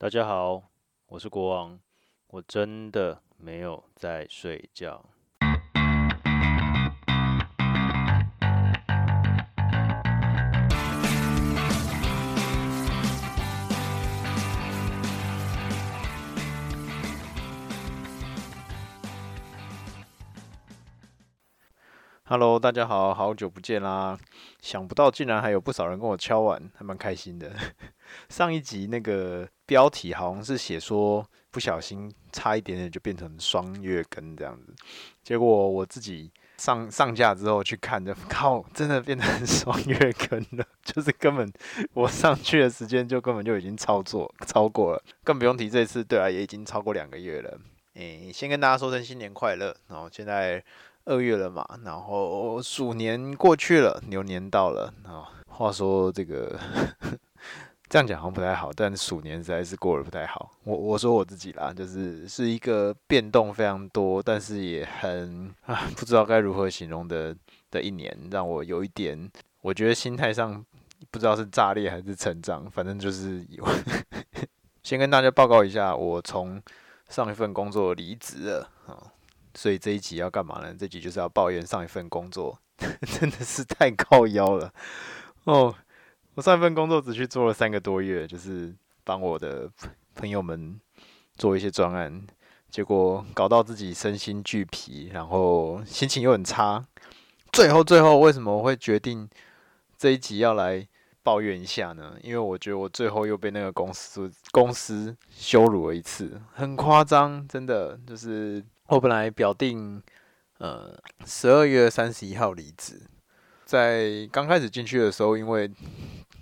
大家好，我是国王，我真的没有在睡觉。Hello，大家好，好久不见啦！想不到竟然还有不少人跟我敲碗，还蛮开心的。上一集那个标题好像是写说不小心差一点点就变成双月更这样子，结果我自己上上架之后去看，就 靠，真的变成双月更了，就是根本我上去的时间就根本就已经操作超过了，更不用提这次，对啊，也已经超过两个月了。诶，先跟大家说声新年快乐，然后现在。二月了嘛，然后鼠年过去了，牛年到了啊。话说这个 这样讲好像不太好，但鼠年实在是过得不太好。我我说我自己啦，就是是一个变动非常多，但是也很啊不知道该如何形容的的一年，让我有一点，我觉得心态上不知道是炸裂还是成长，反正就是有。先跟大家报告一下，我从上一份工作离职了啊。所以这一集要干嘛呢？这集就是要抱怨上一份工作，真的是太靠腰了哦！我上一份工作只去做了三个多月，就是帮我的朋友们做一些专案，结果搞到自己身心俱疲，然后心情又很差。最后，最后为什么我会决定这一集要来抱怨一下呢？因为我觉得我最后又被那个公司公司羞辱了一次，很夸张，真的就是。我本来表定，呃，十二月三十一号离职。在刚开始进去的时候，因为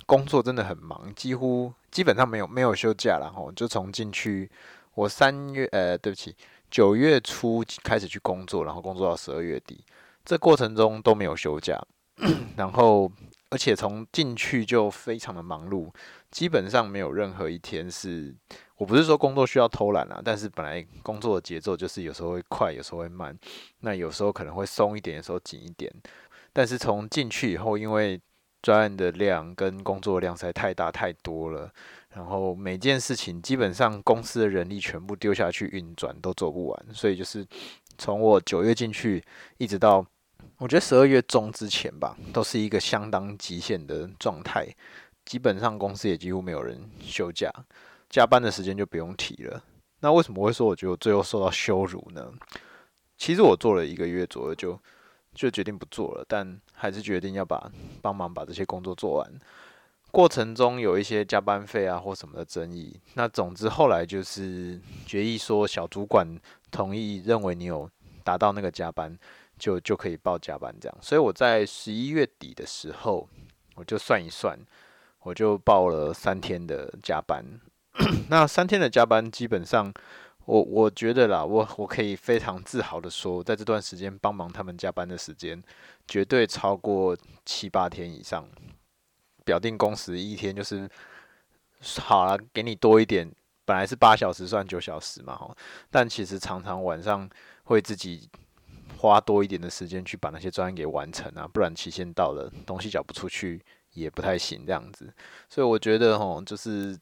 工作真的很忙，几乎基本上没有没有休假，然后就从进去，我三月，呃，对不起，九月初开始去工作，然后工作到十二月底，这过程中都没有休假，然后而且从进去就非常的忙碌，基本上没有任何一天是。我不是说工作需要偷懒啊，但是本来工作的节奏就是有时候会快，有时候会慢，那有时候可能会松一点，有时候紧一点。但是从进去以后，因为专案的量跟工作量实在太大太多了，然后每件事情基本上公司的人力全部丢下去运转都做不完，所以就是从我九月进去一直到我觉得十二月中之前吧，都是一个相当极限的状态，基本上公司也几乎没有人休假。加班的时间就不用提了。那为什么会说我觉得我最后受到羞辱呢？其实我做了一个月左右就就决定不做了，但还是决定要把帮忙把这些工作做完。过程中有一些加班费啊或什么的争议。那总之后来就是决议说，小主管同意认为你有达到那个加班，就就可以报加班这样。所以我在十一月底的时候，我就算一算，我就报了三天的加班。那三天的加班，基本上我我觉得啦，我我可以非常自豪的说，在这段时间帮忙他们加班的时间，绝对超过七八天以上。表定工时一天就是好了，给你多一点，本来是八小时算九小时嘛，哈，但其实常常晚上会自己花多一点的时间去把那些专案给完成啊，不然期限到了，东西缴不出去也不太行这样子。所以我觉得齁，就是。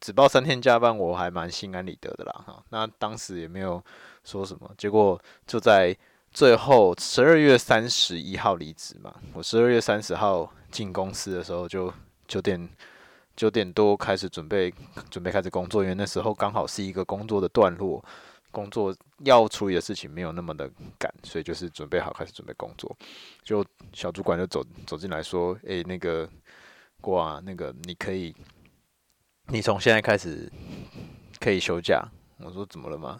只报三天加班，我还蛮心安理得的啦哈。那当时也没有说什么，结果就在最后十二月三十一号离职嘛。我十二月三十号进公司的时候，就九点九点多开始准备准备开始工作，因为那时候刚好是一个工作的段落，工作要处理的事情没有那么的赶，所以就是准备好开始准备工作。就小主管就走走进来说：“诶，那个郭啊，那个你可以。”你从现在开始可以休假。我说怎么了吗？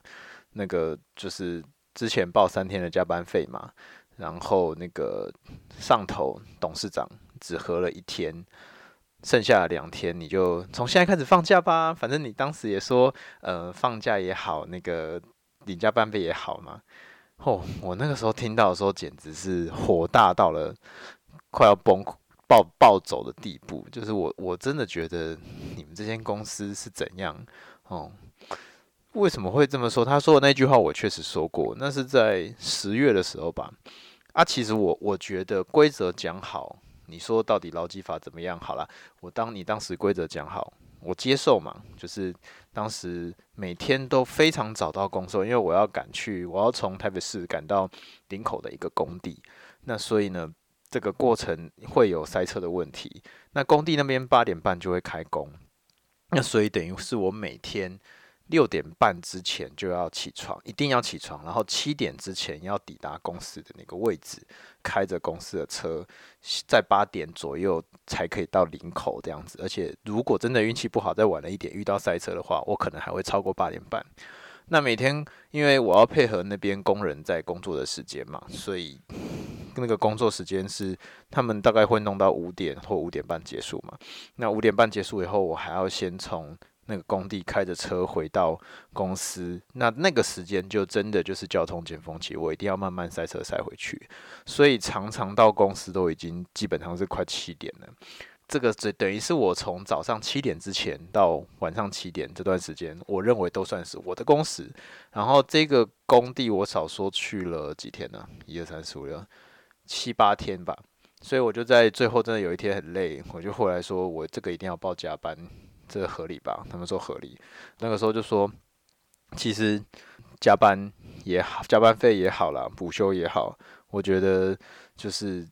那个就是之前报三天的加班费嘛，然后那个上头董事长只核了一天，剩下两天你就从现在开始放假吧。反正你当时也说，呃，放假也好，那个领加班费也好嘛。哦，我那个时候听到的时候，简直是火大到了快要崩溃。暴暴走的地步，就是我我真的觉得你们这间公司是怎样哦？为什么会这么说？他说的那句话我确实说过，那是在十月的时候吧。啊，其实我我觉得规则讲好，你说到底劳基法怎么样？好了，我当你当时规则讲好，我接受嘛，就是当时每天都非常早到公司，因为我要赶去，我要从台北市赶到林口的一个工地，那所以呢，这个过程会有塞车的问题。那工地那边八点半就会开工，那所以等于是我每天。六点半之前就要起床，一定要起床，然后七点之前要抵达公司的那个位置，开着公司的车，在八点左右才可以到林口这样子。而且如果真的运气不好，再晚了一点遇到塞车的话，我可能还会超过八点半。那每天因为我要配合那边工人在工作的时间嘛，所以那个工作时间是他们大概会弄到五点或五点半结束嘛。那五点半结束以后，我还要先从。那个工地开着车回到公司，那那个时间就真的就是交通尖峰期，我一定要慢慢塞车塞回去，所以常常到公司都已经基本上是快七点了。这个这等于是我从早上七点之前到晚上七点这段时间，我认为都算是我的工时。然后这个工地我少说去了几天呢？一二三四五六七八天吧。所以我就在最后真的有一天很累，我就后来说我这个一定要报加班。这合理吧？他们说合理。那个时候就说，其实加班也好，加班费也好啦，补休也好，我觉得就是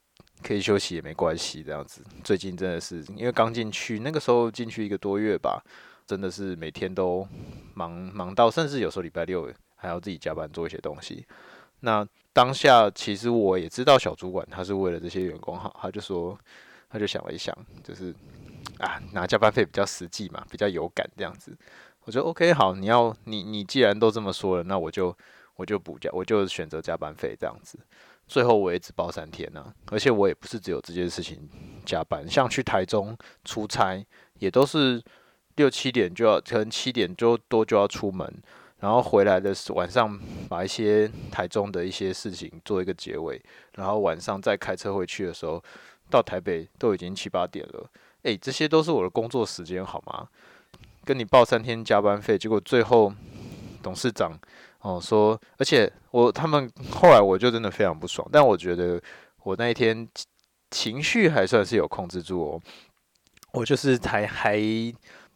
可以休息也没关系。这样子，最近真的是因为刚进去，那个时候进去一个多月吧，真的是每天都忙忙到，甚至有时候礼拜六还要自己加班做一些东西。那当下其实我也知道小主管他是为了这些员工好，他就说，他就想了一想，就是。啊，拿加班费比较实际嘛，比较有感这样子。我觉得 OK，好，你要你你既然都这么说了，那我就我就补加，我就选择加班费这样子。最后我也只包三天呢，而且我也不是只有这件事情加班，像去台中出差也都是六七点就要，可能七点就多就要出门，然后回来的晚上把一些台中的一些事情做一个结尾，然后晚上再开车回去的时候，到台北都已经七八点了。诶、这些都是我的工作时间，好吗？跟你报三天加班费，结果最后董事长哦说，而且我他们后来我就真的非常不爽，但我觉得我那一天情绪还算是有控制住哦，我就是才还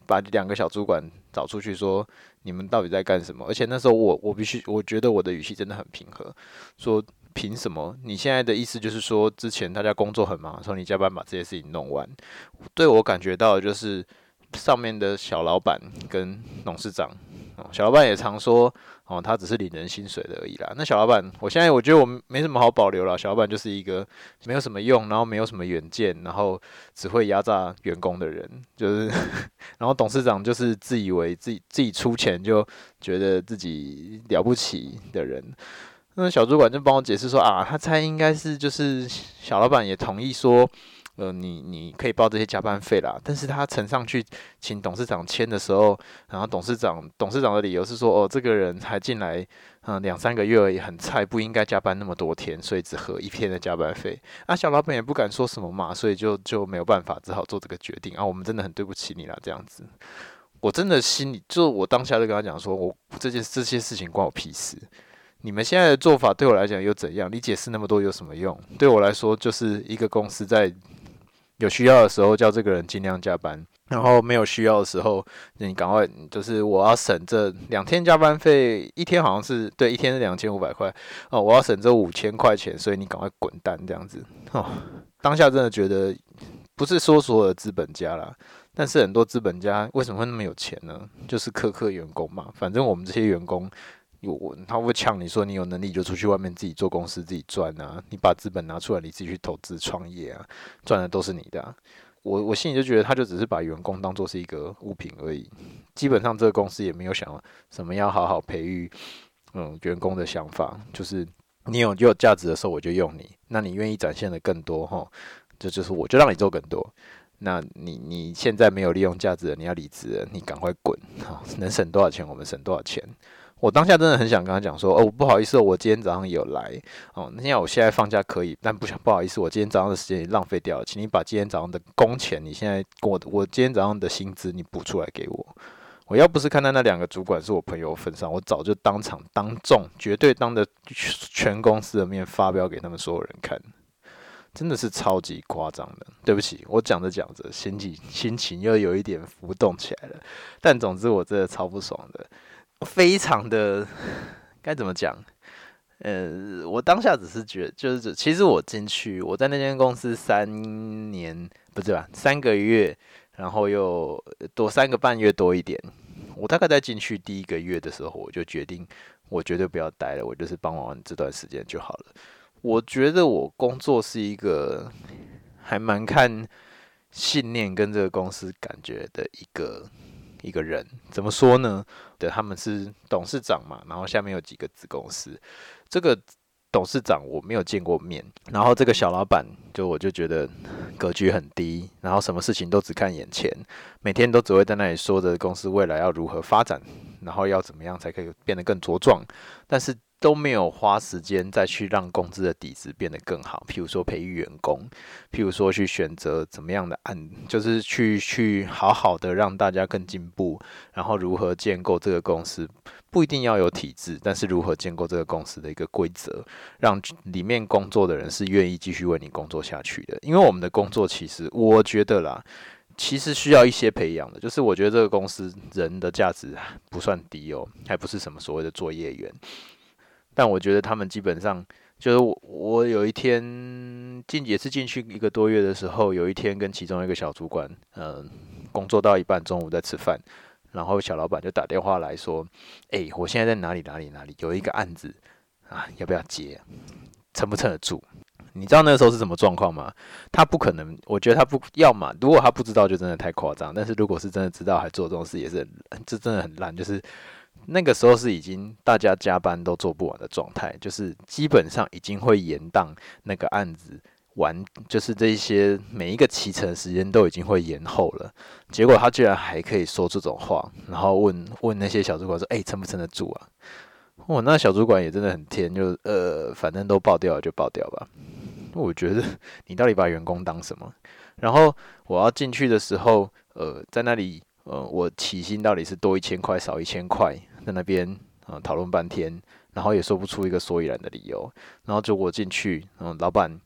把两个小主管找出去说，你们到底在干什么？而且那时候我我必须我觉得我的语气真的很平和，说。凭什么？你现在的意思就是说，之前大家工作很忙，说你加班把这些事情弄完。对我感觉到的就是上面的小老板跟董事长，哦，小老板也常说，哦，他只是领人薪水的而已啦。那小老板，我现在我觉得我没什么好保留了。小老板就是一个没有什么用，然后没有什么远见，然后只会压榨员工的人，就是。然后董事长就是自以为自己自己出钱就觉得自己了不起的人。那小主管就帮我解释说啊，他猜应该是就是小老板也同意说，呃，你你可以报这些加班费啦。但是他呈上去请董事长签的时候，然后董事长董事长的理由是说，哦，这个人才进来嗯两三个月而已，很菜，不应该加班那么多天，所以只合一天的加班费。啊，小老板也不敢说什么嘛，所以就就没有办法，只好做这个决定啊。我们真的很对不起你啦，这样子，我真的心里就我当下就跟他讲说，我这件这些事情关我屁事。你们现在的做法对我来讲又怎样？你解释那么多有什么用？对我来说，就是一个公司在有需要的时候叫这个人尽量加班，然后没有需要的时候，你赶快就是我要省这两天加班费，一天好像是对，一天是两千五百块哦，我要省这五千块钱，所以你赶快滚蛋这样子哦。当下真的觉得不是说所有的资本家啦，但是很多资本家为什么会那么有钱呢？就是苛刻员工嘛，反正我们这些员工。有他会呛你说，你有能力就出去外面自己做公司自己赚啊，你把资本拿出来你自己去投资创业啊，赚的都是你的。我我心里就觉得他就只是把员工当做是一个物品而已，基本上这个公司也没有想什么要好好培育嗯员工的想法，就是你有就有价值的时候我就用你，那你愿意展现的更多哈，这就，是我就让你做更多。那你你现在没有利用价值的，你要离职，你赶快滚！能省多少钱我们省多少钱。我当下真的很想跟他讲说，哦，不好意思，我今天早上有来，哦，那要我现在放假可以，但不想不好意思，我今天早上的时间也浪费掉了，请你把今天早上的工钱，你现在我我今天早上的薪资你补出来给我。我要不是看到那两个主管是我朋友份上，我早就当场当众绝对当着全公司的面发飙给他们所有人看。真的是超级夸张的。对不起，我讲着讲着，心情心情又有一点浮动起来了。但总之，我真的超不爽的，非常的该怎么讲？呃，我当下只是觉，就是其实我进去，我在那间公司三年，不是吧？三个月，然后又多三个半月多一点。我大概在进去第一个月的时候，我就决定，我绝对不要待了，我就是帮忙这段时间就好了。我觉得我工作是一个还蛮看信念跟这个公司感觉的一个一个人，怎么说呢？的，他们是董事长嘛，然后下面有几个子公司，这个。董事长我没有见过面，然后这个小老板就我就觉得格局很低，然后什么事情都只看眼前，每天都只会在那里说着公司未来要如何发展，然后要怎么样才可以变得更茁壮，但是都没有花时间再去让工资的底子变得更好，譬如说培育员工，譬如说去选择怎么样的案，就是去去好好的让大家更进步，然后如何建构这个公司。不一定要有体制，但是如何建构这个公司的一个规则，让里面工作的人是愿意继续为你工作下去的。因为我们的工作其实，我觉得啦，其实需要一些培养的。就是我觉得这个公司人的价值不算低哦，还不是什么所谓的作业员。但我觉得他们基本上，就是我我有一天进也是进去一个多月的时候，有一天跟其中一个小主管，嗯、呃，工作到一半，中午在吃饭。然后小老板就打电话来说：“哎，我现在在哪里哪里哪里有一个案子啊，要不要接？撑不撑得住？你知道那时候是什么状况吗？他不可能，我觉得他不要嘛。如果他不知道，就真的太夸张。但是如果是真的知道，还做这种事，也是很，这真的很烂。就是那个时候是已经大家加班都做不完的状态，就是基本上已经会延宕那个案子。”完就是这一些每一个骑程时间都已经会延后了，结果他居然还可以说这种话，然后问问那些小主管说：“哎，撑不撑得住啊？”我那小主管也真的很天，就呃，反正都爆掉了就爆掉吧。我觉得你到底把员工当什么？然后我要进去的时候，呃，在那里，呃，我起薪到底是多一千块少一千块，在那边呃讨论半天，然后也说不出一个所以然的理由，然后就我进去，嗯，老板。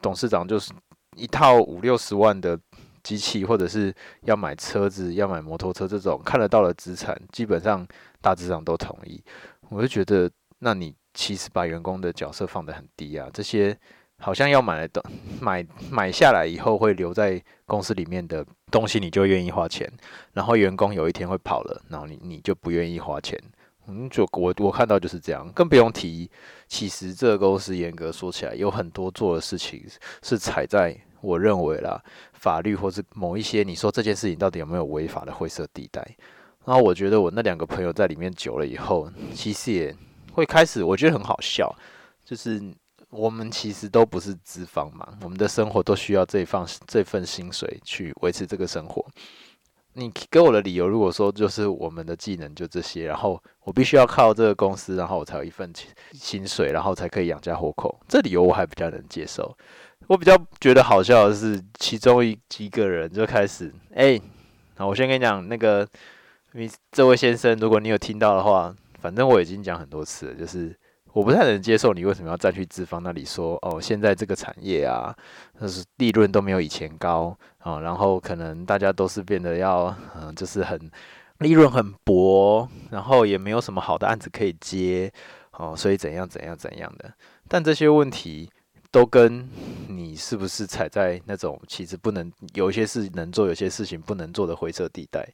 董事长就是一套五六十万的机器，或者是要买车子、要买摩托车这种看得到的资产，基本上大致上都同意。我就觉得，那你其实把员工的角色放得很低啊。这些好像要买的买买下来以后会留在公司里面的东西，你就愿意花钱。然后员工有一天会跑了，然后你你就不愿意花钱。嗯，就我我看到就是这样，更不用提。其实这个公司严格说起来，有很多做的事情是踩在我认为啦法律或是某一些你说这件事情到底有没有违法的灰色地带。然后我觉得我那两个朋友在里面久了以后，其实也会开始，我觉得很好笑，就是我们其实都不是资方嘛，我们的生活都需要这一份这份薪水去维持这个生活。你给我的理由，如果说就是我们的技能就这些，然后我必须要靠这个公司，然后我才有一份薪水，然后才可以养家糊口，这理由我还比较能接受。我比较觉得好笑的是，其中一几个人就开始，哎，好，我先跟你讲，那个你这位先生，如果你有听到的话，反正我已经讲很多次了，就是。我不太能接受你为什么要再去资方那里说哦，现在这个产业啊，就是利润都没有以前高啊，哦，然后可能大家都是变得要嗯，就是很利润很薄，然后也没有什么好的案子可以接哦，所以怎样怎样怎样的。但这些问题都跟你是不是踩在那种其实不能有一些事能做，有些事情不能做的灰色地带。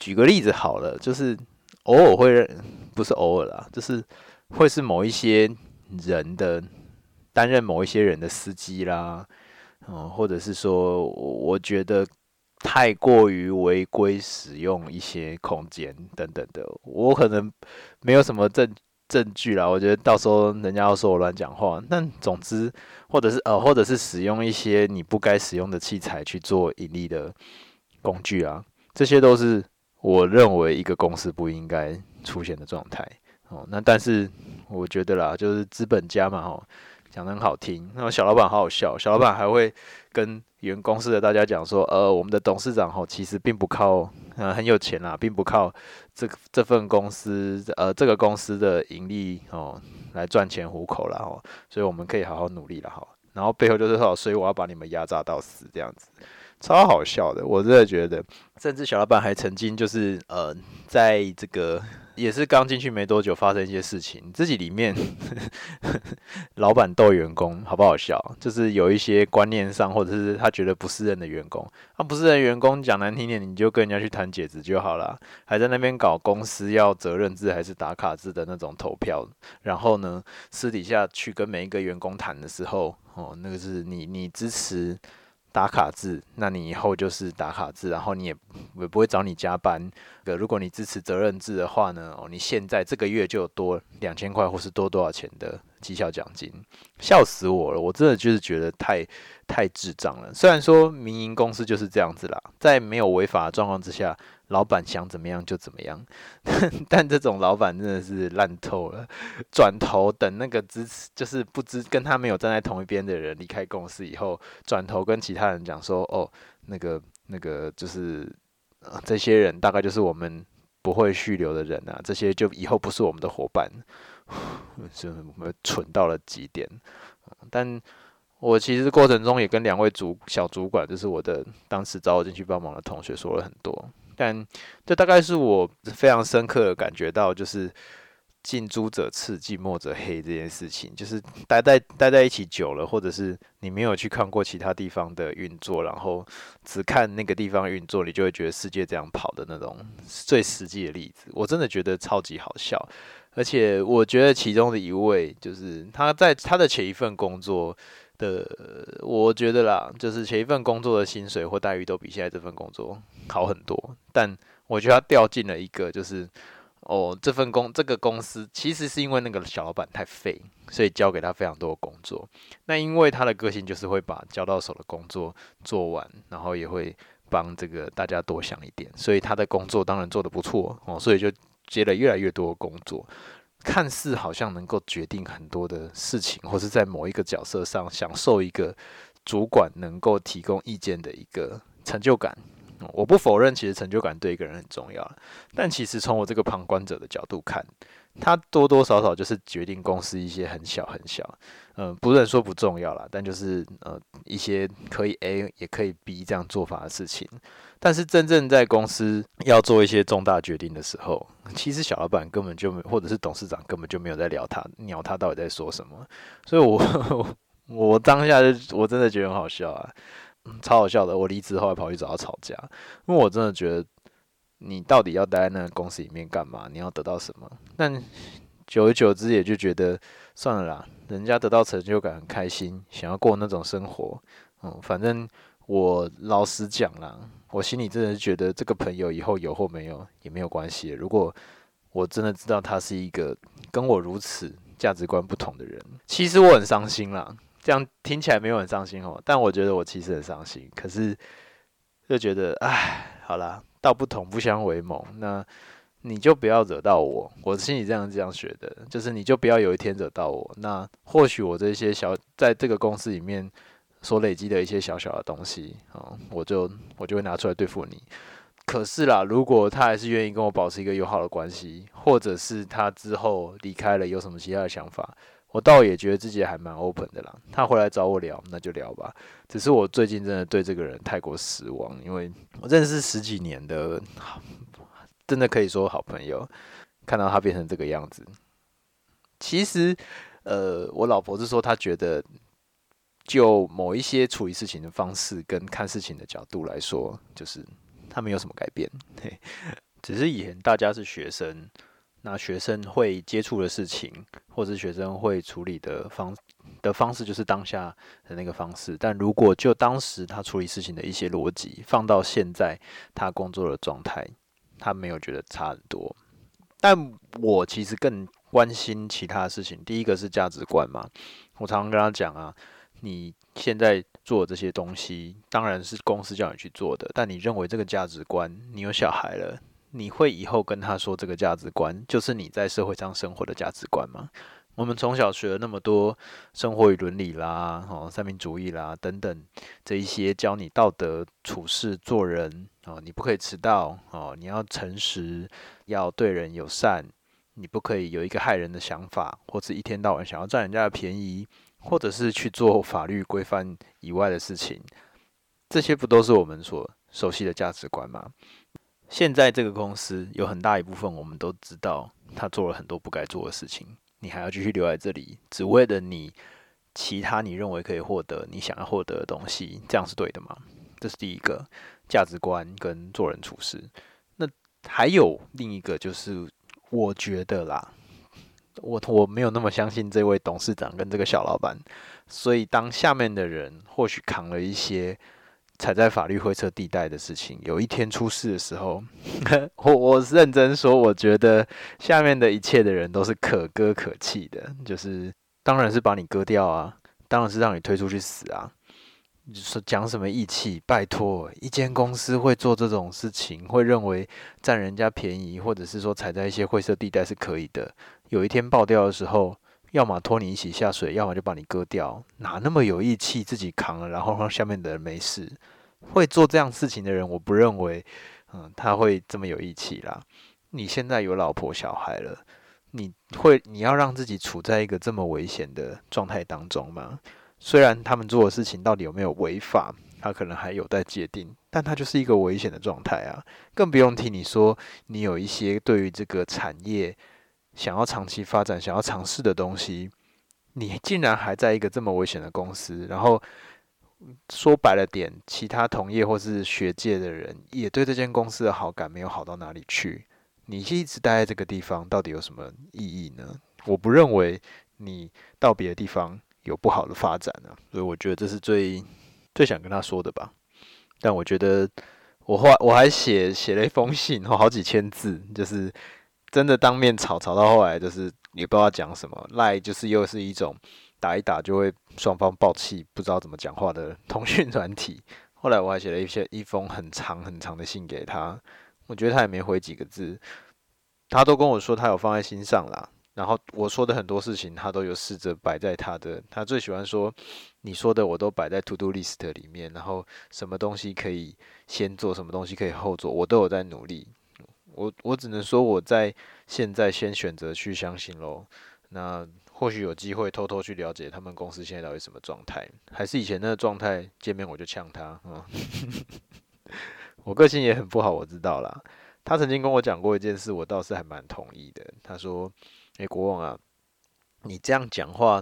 举个例子好了，就是偶尔会认，不是偶尔啦，就是。会是某一些人的担任某一些人的司机啦，嗯，或者是说，我觉得太过于违规使用一些空间等等的，我可能没有什么证证据啦。我觉得到时候人家要说我乱讲话，但总之，或者是呃，或者是使用一些你不该使用的器材去做盈利的工具啊，这些都是我认为一个公司不应该出现的状态。哦，那但是我觉得啦，就是资本家嘛，哦，讲得很好听。那么小老板好好笑，小老板还会跟原公司的大家讲说，呃，我们的董事长吼，其实并不靠，呃，很有钱啦，并不靠这这份公司，呃，这个公司的盈利哦来赚钱糊口啦，哦，所以我们可以好好努力了，哈。然后背后就是说，所以我要把你们压榨到死这样子。超好笑的，我真的觉得，甚至小老板还曾经就是呃，在这个也是刚进去没多久，发生一些事情，自己里面 老板斗员工，好不好笑？就是有一些观念上，或者是他觉得不适任的员工，他不适任员工讲难听点，你就跟人家去谈解职就好了，还在那边搞公司要责任制还是打卡制的那种投票，然后呢，私底下去跟每一个员工谈的时候，哦，那个是你你支持。打卡制，那你以后就是打卡制，然后你也也不会找你加班。如果你支持责任制的话呢，你现在这个月就多两千块，或是多多少钱的绩效奖金，笑死我了！我真的就是觉得太太智障了。虽然说民营公司就是这样子啦，在没有违法的状况之下。老板想怎么样就怎么样，但这种老板真的是烂透了。转头等那个支持，就是不知跟他没有站在同一边的人离开公司以后，转头跟其他人讲说：“哦，那个那个就是、这些人大概就是我们不会续留的人啊，这些就以后不是我们的伙伴。” 就我们蠢到了极点。但我其实过程中也跟两位主小主管，就是我的当时找我进去帮忙的同学说了很多。但这大概是我非常深刻的感觉到，就是近朱者赤，近墨者黑这件事情，就是待在待在一起久了，或者是你没有去看过其他地方的运作，然后只看那个地方运作，你就会觉得世界这样跑的那种最实际的例子，我真的觉得超级好笑。而且我觉得其中的一位，就是他在他的前一份工作。的，我觉得啦，就是前一份工作的薪水或待遇都比现在这份工作好很多。但我觉得他掉进了一个，就是哦，这份工这个公司其实是因为那个小老板太废，所以交给他非常多的工作。那因为他的个性就是会把交到手的工作做完，然后也会帮这个大家多想一点，所以他的工作当然做得不错哦，所以就接了越来越多的工作。看似好像能够决定很多的事情，或是在某一个角色上享受一个主管能够提供意见的一个成就感。我不否认，其实成就感对一个人很重要。但其实从我这个旁观者的角度看，他多多少少就是决定公司一些很小很小，嗯，不能说不重要啦，但就是呃一些可以 A 也可以 B 这样做法的事情。但是真正在公司要做一些重大决定的时候，其实小老板根本就没，或者是董事长根本就没有在聊他，鸟他到底在说什么。所以我，我当下就我真的觉得很好笑啊，超好笑的。我离职后还跑去找他吵架，因为我真的觉得你到底要待在那个公司里面干嘛？你要得到什么？但久而久之也就觉得算了啦，人家得到成就感很开心，想要过那种生活，嗯，反正我老实讲啦。我心里真的是觉得这个朋友以后有或没有也没有关系。如果我真的知道他是一个跟我如此价值观不同的人，其实我很伤心啦。这样听起来没有很伤心哦，但我觉得我其实很伤心。可是就觉得，唉，好啦，道不同不相为谋。那你就不要惹到我。我心里这样这样觉得，就是你就不要有一天惹到我。那或许我这些小在这个公司里面。所累积的一些小小的东西啊，我就我就会拿出来对付你。可是啦，如果他还是愿意跟我保持一个友好的关系，或者是他之后离开了有什么其他的想法，我倒也觉得自己还蛮 open 的啦。他回来找我聊，那就聊吧。只是我最近真的对这个人太过失望，因为我认识十几年的，真的可以说好朋友，看到他变成这个样子，其实呃，我老婆是说她觉得。就某一些处理事情的方式跟看事情的角度来说，就是他没有什么改变，嘿，只是以前大家是学生，那学生会接触的事情，或是学生会处理的方的方式，就是当下的那个方式。但如果就当时他处理事情的一些逻辑放到现在他工作的状态，他没有觉得差很多。但我其实更关心其他的事情，第一个是价值观嘛，我常常跟他讲啊。你现在做这些东西，当然是公司叫你去做的。但你认为这个价值观，你有小孩了，你会以后跟他说这个价值观，就是你在社会上生活的价值观吗？我们从小学了那么多生活与伦理啦，哦，三民主义啦等等这一些教你道德处事做人哦，你不可以迟到哦，你要诚实，要对人友善，你不可以有一个害人的想法，或者一天到晚想要占人家的便宜。或者是去做法律规范以外的事情，这些不都是我们所熟悉的价值观吗？现在这个公司有很大一部分我们都知道，他做了很多不该做的事情，你还要继续留在这里，只为了你其他你认为可以获得你想要获得的东西，这样是对的吗？这是第一个价值观跟做人处事。那还有另一个就是。我觉得啦，我我没有那么相信这位董事长跟这个小老板，所以当下面的人或许扛了一些踩在法律灰色地带的事情，有一天出事的时候，我我认真说，我觉得下面的一切的人都是可歌可泣的，就是当然是把你割掉啊，当然是让你推出去死啊。你说讲什么义气？拜托，一间公司会做这种事情，会认为占人家便宜，或者是说踩在一些灰色地带是可以的。有一天爆掉的时候，要么拖你一起下水，要么就把你割掉。哪那么有义气，自己扛了，然后让下面的人没事？会做这样事情的人，我不认为，嗯，他会这么有义气啦。你现在有老婆小孩了，你会你要让自己处在一个这么危险的状态当中吗？虽然他们做的事情到底有没有违法，他可能还有待界定，但他就是一个危险的状态啊！更不用提你说你有一些对于这个产业想要长期发展、想要尝试的东西，你竟然还在一个这么危险的公司，然后说白了点，其他同业或是学界的人也对这间公司的好感没有好到哪里去，你一直待在这个地方，到底有什么意义呢？我不认为你到别的地方。有不好的发展呢、啊，所以我觉得这是最最想跟他说的吧。但我觉得我后来我还写写了一封信，好几千字，就是真的当面吵吵到后来，就是也不知道讲什么。赖就是又是一种打一打就会双方爆气，不知道怎么讲话的通讯软体。后来我还写了一些一封很长很长的信给他，我觉得他也没回几个字，他都跟我说他有放在心上啦。然后我说的很多事情，他都有试着摆在他的。他最喜欢说，你说的我都摆在 to do list 里面。然后什么东西可以先做，什么东西可以后做，我都有在努力。我我只能说我在现在先选择去相信喽。那或许有机会偷偷去了解他们公司现在到底什么状态，还是以前那个状态，见面我就呛他。嗯，我个性也很不好，我知道啦。他曾经跟我讲过一件事，我倒是还蛮同意的。他说。哎，国王啊，你这样讲话，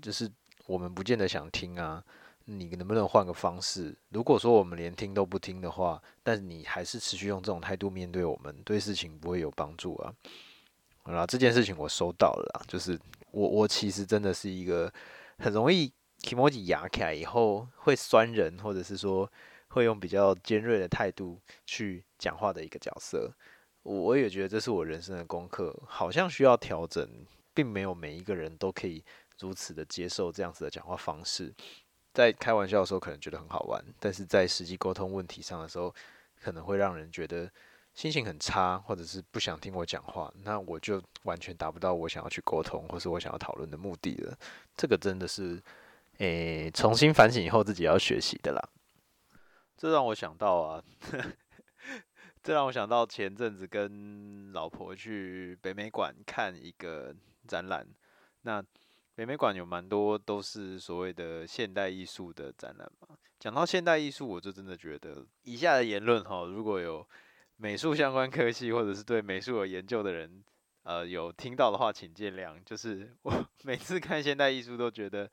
就是我们不见得想听啊。你能不能换个方式？如果说我们连听都不听的话，但你还是持续用这种态度面对我们，对事情不会有帮助啊。好啦，这件事情我收到了啦。就是我，我其实真的是一个很容易気持ち压起来以后会酸人，或者是说会用比较尖锐的态度去讲话的一个角色。我也觉得这是我人生的功课，好像需要调整，并没有每一个人都可以如此的接受这样子的讲话方式。在开玩笑的时候可能觉得很好玩，但是在实际沟通问题上的时候，可能会让人觉得心情很差，或者是不想听我讲话，那我就完全达不到我想要去沟通或是我想要讨论的目的了。这个真的是，诶，重新反省以后自己要学习的啦。这让我想到啊。这让我想到前阵子跟老婆去北美馆看一个展览。那北美馆有蛮多都是所谓的现代艺术的展览嘛。讲到现代艺术，我就真的觉得以下的言论哈，如果有美术相关科系或者是对美术有研究的人，呃，有听到的话，请见谅。就是我 每次看现代艺术都觉得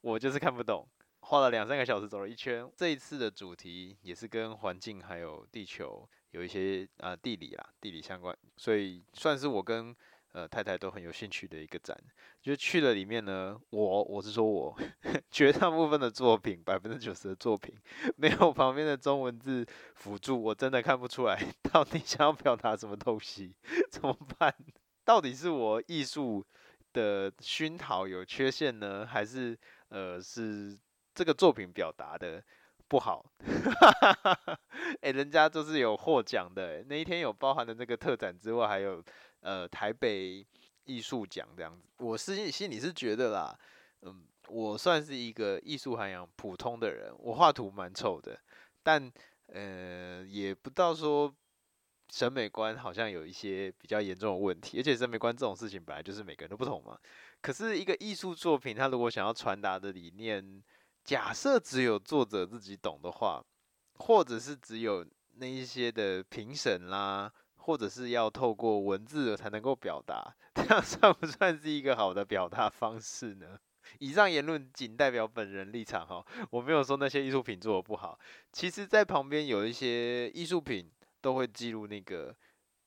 我就是看不懂，花了两三个小时走了一圈。这一次的主题也是跟环境还有地球。有一些啊、地理啦，地理相关，所以算是我跟呃太太都很有兴趣的一个展。就去了里面呢，我我是说我 绝大部分的作品，百分之九十的作品没有旁边的中文字辅助，我真的看不出来 到底想要表达什么东西，怎么办？到底是我艺术的熏陶有缺陷呢，还是呃是这个作品表达的？不好，哎、人家都是有获奖的，那一天有包含的那个特展之外，还有呃台北艺术奖这样子。我是心里是觉得啦，嗯，我算是一个艺术涵养普通的人，我画图蛮丑的，但呃也不到说审美观好像有一些比较严重的问题，而且审美观这种事情本来就是每个人都不同嘛。可是一个艺术作品，它如果想要传达的理念，假设只有作者自己懂的话，或者是只有那一些的评审啦，或者是要透过文字才能够表达，这样算不算是一个好的表达方式呢？以上言论仅代表本人立场哈，我没有说那些艺术品做的不好。其实，在旁边有一些艺术品都会记录那个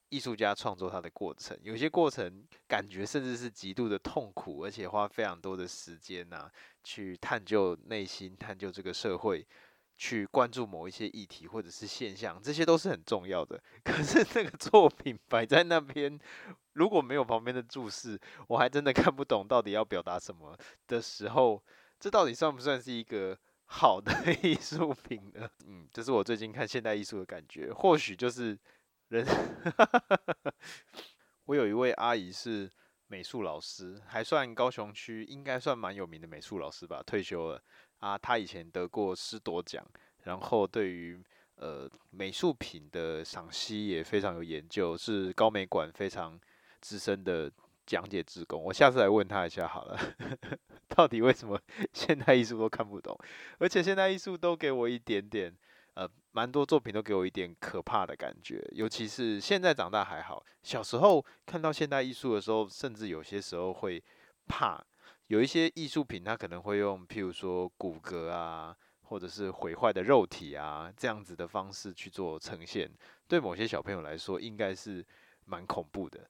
艺术家创作他的过程，有些过程感觉甚至是极度的痛苦，而且花非常多的时间呐，去探究内心，探究这个社会。去关注某一些议题或者是现象，这些都是很重要的。可是这个作品摆在那边，如果没有旁边的注释，我还真的看不懂到底要表达什么的时候，这到底算不算是一个好的 艺术品呢？嗯，这是我最近看现代艺术的感觉。或许就是人，我有一位阿姨是美术老师，还算高雄区应该算蛮有名的美术老师吧，退休了。啊，他以前得过师铎奖，然后对于呃美术品的赏析也非常有研究，是高美馆非常资深的讲解职工。我下次来问他一下好了，到底为什么 现代艺术都看不懂？而且现代艺术都给我一点点呃，蛮多作品都给我一点可怕的感觉，尤其是现在长大还好，小时候看到现代艺术的时候，甚至有些时候会怕。有一些艺术品，它可能会用譬如说骨骼啊，或者是毁坏的肉体啊，这样子的方式去做呈现，对某些小朋友来说，应该是蛮恐怖的。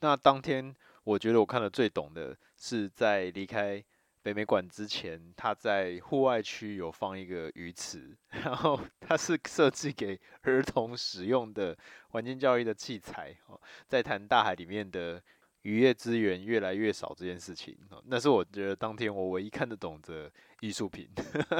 那当天，我觉得我看得最懂的是在离开北美馆之前，他在户外区有放一个鱼池，然后它是设计给儿童使用的环境教育的器材哦，在谈大海里面的。渔业资源越来越少这件事情，那是我觉得当天我唯一看得懂的艺术品，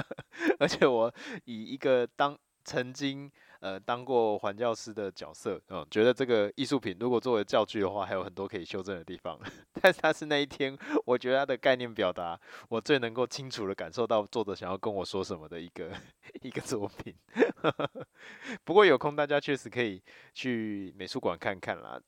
而且我以一个当曾经呃当过环教师的角色，嗯，觉得这个艺术品如果作为教具的话，还有很多可以修正的地方。但是它是那一天，我觉得它的概念表达，我最能够清楚的感受到作者想要跟我说什么的一个 一个作品。不过有空大家确实可以去美术馆看看啦。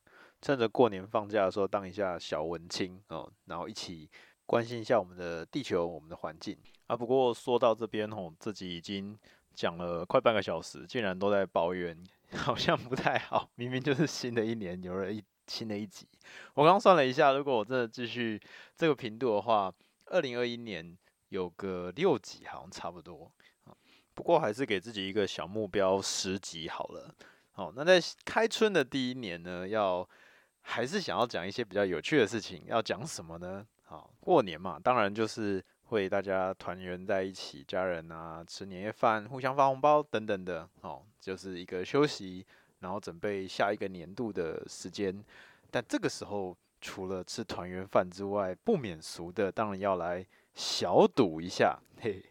趁着过年放假的时候，当一下小文青哦，然后一起关心一下我们的地球、我们的环境啊。不过说到这边哦，自己已经讲了快半个小时，竟然都在抱怨，好像不太好。明明就是新的一年有了一新的一集。我刚算了一下，如果我真的继续这个频度的话，二零二一年有个六集，好像差不多。不过还是给自己一个小目标，十集好了。好，那在开春的第一年呢，要。还是想要讲一些比较有趣的事情，要讲什么呢？好，过年嘛，当然就是会大家团圆在一起，家人啊吃年夜饭，互相发红包等等的，哦，就是一个休息，然后准备下一个年度的时间。但这个时候，除了吃团圆饭之外，不免俗的当然要来小赌一下，嘿，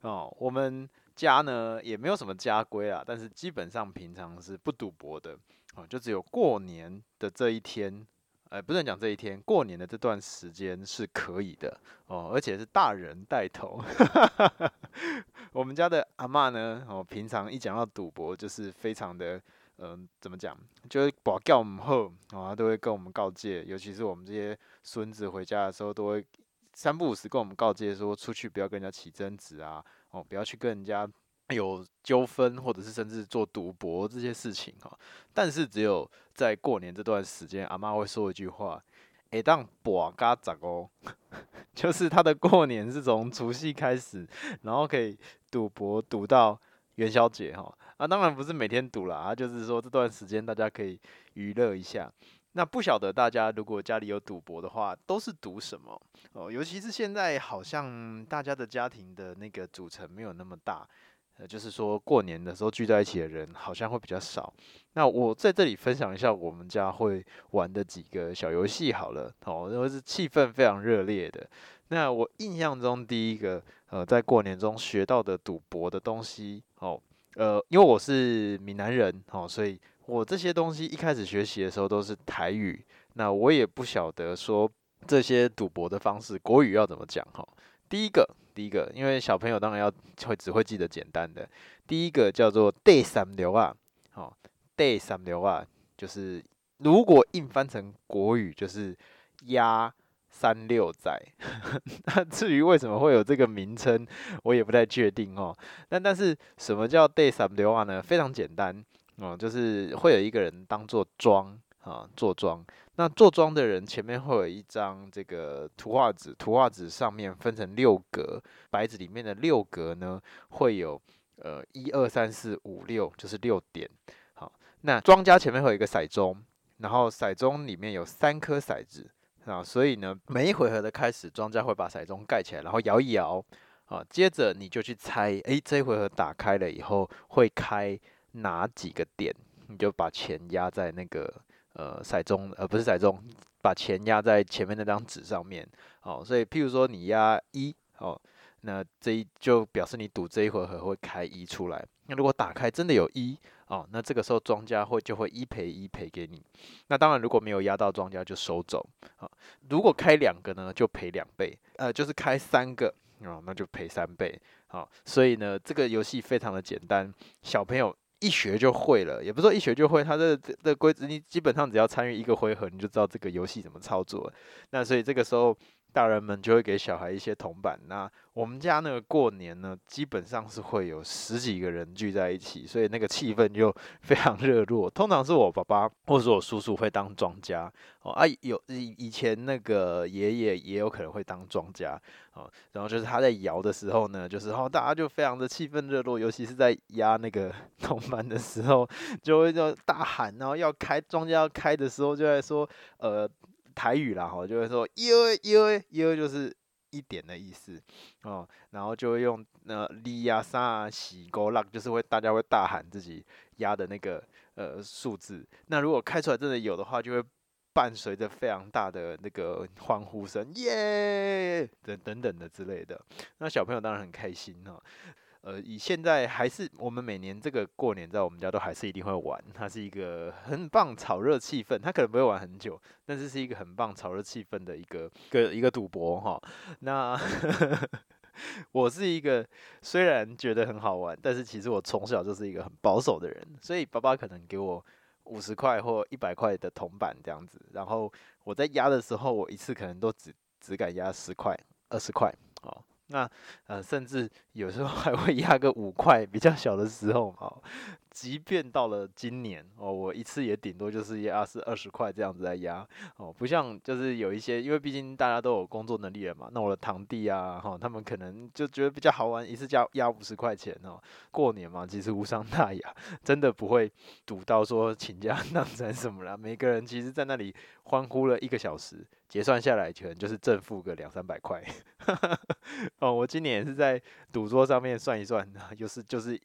哦，我们家呢也没有什么家规啊，但是基本上平常是不赌博的。哦，就只有过年的这一天，呃，不是讲这一天，过年的这段时间是可以的哦，而且是大人带头。我们家的阿嬷呢，哦，平常一讲到赌博，就是非常的，嗯、怎么讲，就是保教我们后，哦，都会跟我们告诫，尤其是我们这些孙子回家的时候，都会三不五时跟我们告诫说，出去不要跟人家起争执啊，哦，不要去跟人家。有纠纷，或者是甚至做赌博这些事情哈，但是只有在过年这段时间，阿妈会说一句话：“哎，当博嘎杂哦，就是他的过年是从除夕开始，然后可以赌博赌到元宵节哈。啊，当然不是每天赌啦，啊，就是说这段时间大家可以娱乐一下。那不晓得大家如果家里有赌博的话，都是赌什么哦？尤其是现在好像大家的家庭的那个组成没有那么大。呃，就是说过年的时候聚在一起的人好像会比较少。那我在这里分享一下我们家会玩的几个小游戏好了，哦，因为是气氛非常热烈的。那我印象中第一个，呃，在过年中学到的赌博的东西，哦，呃，因为我是闽南人，哦，所以我这些东西一开始学习的时候都是台语。那我也不晓得说这些赌博的方式国语要怎么讲，哈。第一个，第一个，因为小朋友当然要会只会记得简单的。第一个叫做“ “day 三流啊”，好，“第三流啊”，就是如果硬翻成国语，就是压三六仔。那至于为什么会有这个名称，我也不太确定哦。但但是什么叫 day 三六啊呢？非常简单哦，就是会有一个人当做庄啊，坐庄。那坐庄的人前面会有一张这个图画纸，图画纸上面分成六格，白纸里面的六格呢会有呃一二三四五六，就是六点。好，那庄家前面会有一个骰盅，然后骰盅里面有三颗骰子啊，所以呢每一回合的开始，庄家会把骰盅盖起来，然后摇一摇啊，接着你就去猜，诶，这一回合打开了以后会开哪几个点，你就把钱压在那个。呃，骰盅，呃，不是骰盅，把钱压在前面那张纸上面，哦，所以譬如说你压一，哦，那这一就表示你赌这一回合会开一出来。那如果打开真的有一，哦，那这个时候庄家会就会一赔一赔给你。那当然如果没有压到庄家就收走，啊，如果开两个呢就赔两倍，呃，就是开三个，哦，那就赔三倍，好，所以呢这个游戏非常的简单，小朋友。一学就会了，也不说一学就会，它的这这规则你基本上只要参与一个回合，你就知道这个游戏怎么操作。那所以这个时候。大人们就会给小孩一些铜板。那我们家那个过年呢，基本上是会有十几个人聚在一起，所以那个气氛就 非常热络。通常是我爸爸或者我叔叔会当庄家哦，啊，有以以前那个爷爷也有可能会当庄家哦。然后就是他在摇的时候呢，就是哦大家就非常的气氛热络，尤其是在压那个 铜板的时候，就会就大喊，然后要开庄家要开的时候，就在说呃。台语啦，哈，就会说一二一二一二就是一点的意思哦，然后就会用那里呀沙西勾浪，就是会大家会大喊自己压的那个呃数字。那如果开出来真的有的话，就会伴随着非常大的那个欢呼声，耶等等等的之类的。那小朋友当然很开心哈。呃，以现在还是我们每年这个过年，在我们家都还是一定会玩。它是一个很棒炒热气氛，它可能不会玩很久，但是是一个很棒炒热气氛的一个个一个赌博哈。那 我是一个虽然觉得很好玩，但是其实我从小就是一个很保守的人，所以爸爸可能给我五十块或一百块的铜板这样子，然后我在压的时候，我一次可能都只只敢压十块、二十块，哦。那呃，甚至有时候还会压个五块，比较小的时候哦。即便到了今年哦，我一次也顶多就是压是二十块这样子来压哦，不像就是有一些，因为毕竟大家都有工作能力了嘛。那我的堂弟啊，哈，他们可能就觉得比较好玩，一次加压五十块钱哦。过年嘛，其实无伤大雅，真的不会赌到说倾家荡产什么啦。每个人其实在那里欢呼了一个小时，结算下来可能就是正负个两三百块。哦，我今年是在赌桌上面算一算，就是就是。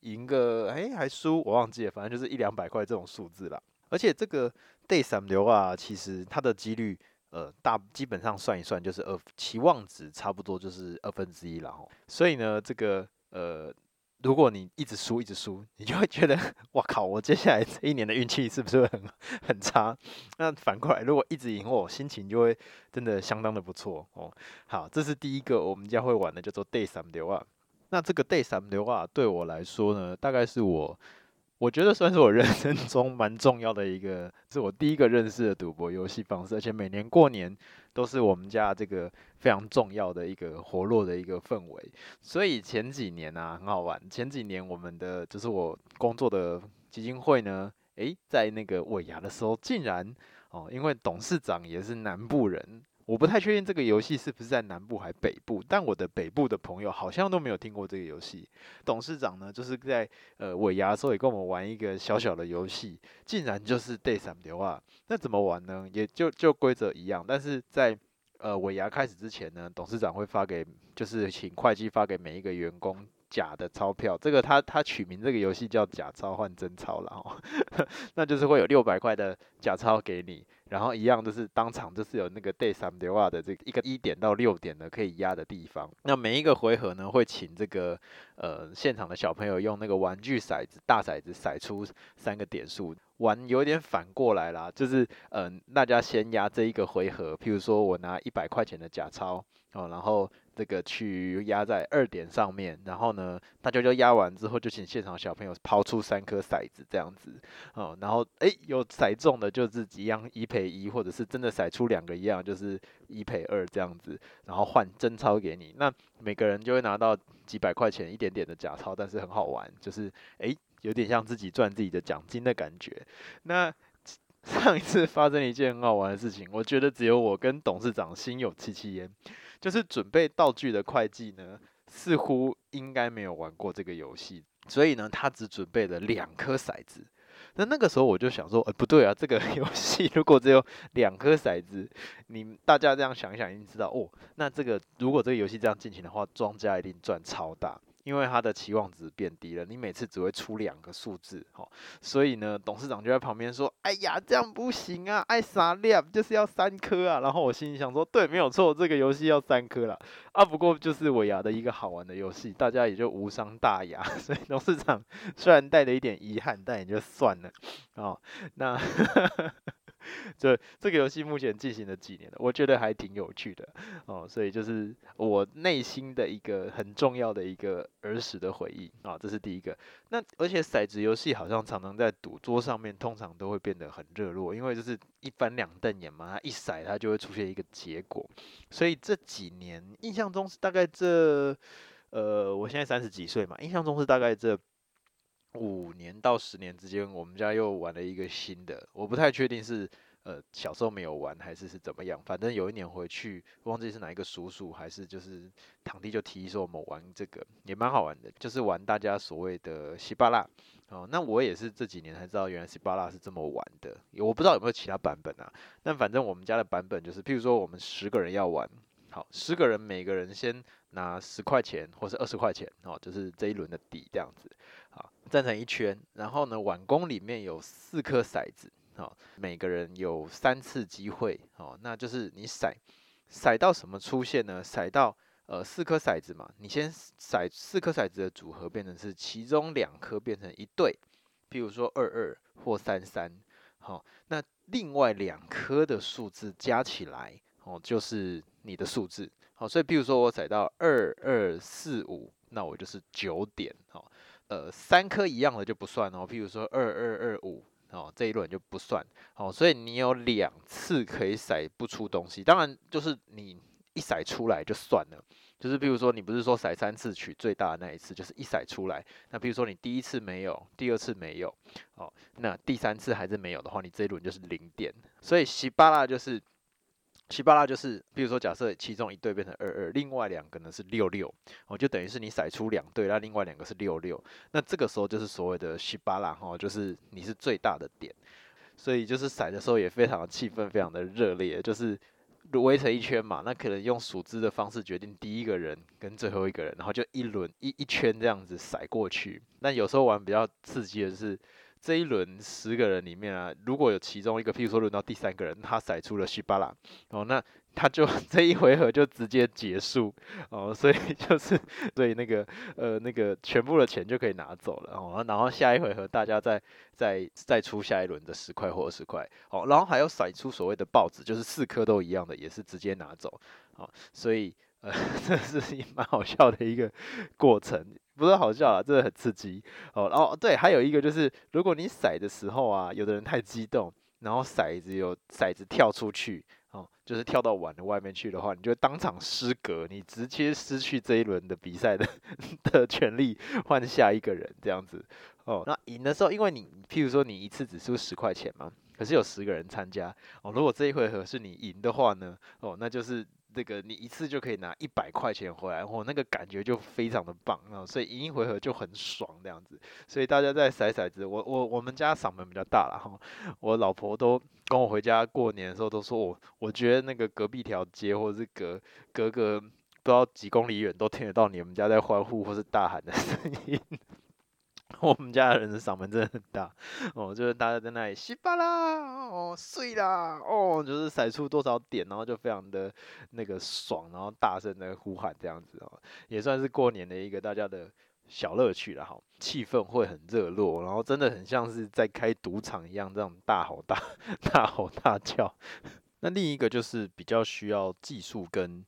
赢个哎、还输我忘记了，反正就是一两百块这种数字啦。而且这个 day 三流啊，其实它的几率呃大基本上算一算就是二期望值差不多就是二分之一了吼。所以呢，这个呃如果你一直输一直输，你就会觉得 哇靠，我接下来这一年的运气是不是很 很差？那反过来如果一直赢，我心情就会真的相当的不错哦。好，这是第一个我们家会玩的叫做 day 三流啊。那这个 day 三流啊，对我来说呢，大概是我，我觉得算是我人生中蛮重要的一个，是我第一个认识的赌博游戏方式，而且每年过年都是我们家这个非常重要的一个活络的一个氛围。所以前几年啊，很好玩。前几年我们的就是我工作的基金会呢，诶，在那个尾牙的时候，竟然哦，因为董事长也是南部人。我不太确定这个游戏是不是在南部还北部，但我的北部的朋友好像都没有听过这个游戏。董事长呢，就是在呃尾牙的时候也跟我们玩一个小小的游戏，竟然就是 day 三流啊。那怎么玩呢？也就就规则一样，但是在呃尾牙开始之前呢，董事长会发给，就是请会计发给每一个员工假的钞票。这个他他取名这个游戏叫假钞换真钞了哦，那就是会有六百块的假钞给你。然后一样就是当场就是有那个 day 三流啊的这一个一点到六点的可以压的地方。那每一个回合呢，会请这个呃现场的小朋友用那个玩具骰子大骰子骰出三个点数。玩有点反过来啦，就是嗯、大家先压这一个回合，譬如说我拿一百块钱的假钞哦，然后这个去压在二点上面，然后呢，大家就压完之后，就请现场小朋友抛出三颗骰子这样子，哦，然后诶，有骰中的就是一样一赔一，或者是真的骰出两个一样，就是一赔二这样子，然后换真钞给你，那每个人就会拿到几百块钱一点点的假钞，但是很好玩，就是诶，有点像自己赚自己的奖金的感觉。那 上一次发生一件很好玩的事情，我觉得只有我跟董事长心有戚戚焉。就是准备道具的会计呢，似乎应该没有玩过这个游戏，所以呢，他只准备了两颗骰子。那那个时候我就想说，呃，不对啊，这个 游戏如果只有两颗骰子，你大家这样想一想，一定知道哦，那这个如果这个游戏这样进行的话，庄家一定赚超大。因为他的期望值变低了，你每次只会出两个数字，齁，所以呢，董事长就在旁边说：“哎呀，这样不行啊，爱啥量就是要三颗啊。”然后我心里想说：“对，没有错，这个游戏要三颗了啊。不过就是尾牙的一个好玩的游戏，大家也就无伤大雅。所以董事长虽然带着一点遗憾，但也就算了。哦，那。这这个游戏目前进行了几年了，我觉得还挺有趣的哦，所以就是我内心的一个很重要的一个儿时的回忆啊，这是第一个。那而且骰子游戏好像常常在赌桌上面，通常都会变得很热络，因为就是一翻两瞪眼嘛，它一骰它就会出现一个结果。所以这几年印象中是大概这呃，我现在三十几岁嘛，印象中是大概这。五年到十年之间，我们家又玩了一个新的，我不太确定是呃小时候没有玩还是是怎么样。反正有一年回去，忘记是哪一个叔叔还是就是堂弟就提议说我们玩这个，也蛮好玩的，就是玩大家所谓的西巴拉哦。那我也是这几年才知道，原来西巴拉是这么玩的。我不知道有没有其他版本啊。但反正我们家的版本就是，譬如说我们十个人要玩，好，十个人每个人先拿十块钱或是二十块钱哦，就是这一轮的底这样子。好，站成一圈，然后呢，碗公里面有四颗骰子，好，每个人有三次机会，哦，那就是你骰，骰到什么出现呢？骰到呃四颗骰子嘛，你先骰四颗骰子的组合变成是其中两颗变成一对，譬如说二二或三三，好，那另外两颗的数字加起来，哦，就是你的数字，好，所以譬如说我骰到二二四五，那我就是九点，好。呃，三颗一样的就不算哦，譬如说二二二五哦，这一轮就不算。哦，所以你有两次可以骰不出东西，当然就是你一骰出来就算了，就是譬如说你不是说骰三次取最大的那一次，就是一骰出来，那譬如说你第一次没有，第二次没有，哦，那第三次还是没有的话，你这一轮就是零点，所以西巴拉就是。七巴拉就是，比如说假设其中一对变成二二，另外两个呢是六六，哦，就等于是你甩出两对，那另外两个是六六，那这个时候就是所谓的西巴拉哈，就是你是最大的点，所以就是甩的时候也非常的气氛，非常的热烈，就是围成一圈嘛，那可能用数支的方式决定第一个人跟最后一个人，然后就一轮一一圈这样子甩过去。那有时候玩比较刺激的是。这一轮十个人里面啊，如果有其中一个，譬如说轮到第三个人，他甩出了西巴拉，哦，那他就 这一回合就直接结束，哦，所以 就是所以那个呃那个全部的钱就可以拿走了，哦，然后下一回合大家再再再出下一轮的十块或二十块，哦，然后还要甩出所谓的报纸，就是四颗都一样的，也是直接拿走，哦，所以呃 这是蛮好笑的一个过程。不是好笑啊，真的很刺激哦。然后对，还有一个就是，如果你骰的时候啊，有的人太激动，然后骰子有骰子跳出去哦，就是跳到碗的外面去的话，你就当场失格，你直接失去这一轮的比赛的 的权利，换下一个人这样子哦。那赢的时候，因为你譬如说你一次只输十块钱嘛，可是有十个人参加哦。如果这一回合是你赢的话呢，哦，那就是。这个你一次就可以拿一百块钱回来，我，那个感觉就非常的棒啊！所以赢一回合就很爽这样子。所以大家在骰骰子，我我我们家嗓门比较大了哈，我老婆都跟我回家过年的时候都说我，我觉得那个隔壁条街或者是隔隔个不知道几公里远都听得到你们家在欢呼或是大喊的声音。我们家的人的嗓门真的很大哦，就是大家在那里稀巴啦哦碎啦哦，就是甩出多少点，然后就非常的那个爽，然后大声的呼喊这样子哦，也算是过年的一个大家的小乐趣了哈，气氛会很热络，然后真的很像是在开赌场一样，这种大吼大 大吼大叫。那另一个就是比较需要技术跟。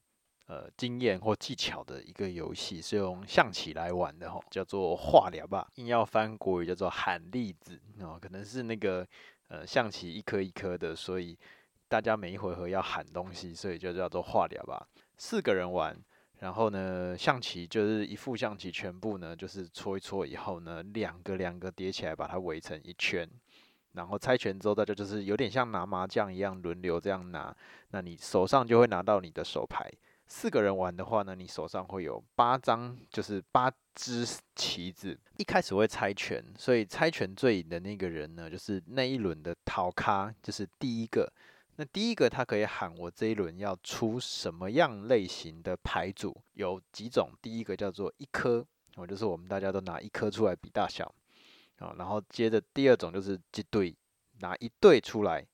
呃经验或技巧的一个游戏，是用象棋来玩的哈，叫做画了吧，硬要翻国语叫做喊栗子哦，可能是那个呃象棋一颗一颗的，所以大家每一回合要喊东西，所以就叫做画了吧。四个人玩，然后呢，象棋就是一副象棋，全部呢就是搓一搓以后呢，两个两个叠起来，把它围成一圈。然后猜拳之后，大家就是有点像拿麻将一样轮流这样拿，那你手上就会拿到你的手牌。四个人玩的话呢，你手上会有八张，就是八只棋子。一开始会猜拳，所以猜拳最赢的那个人呢，就是那一轮的逃咖，就是第一个。那第一个他可以喊我这一轮要出什么样类型的牌组，有几种。第一个叫做一颗，我，就是我们大家都拿一颗出来比大小。啊，然后接着第二种就是几对，拿一对出来。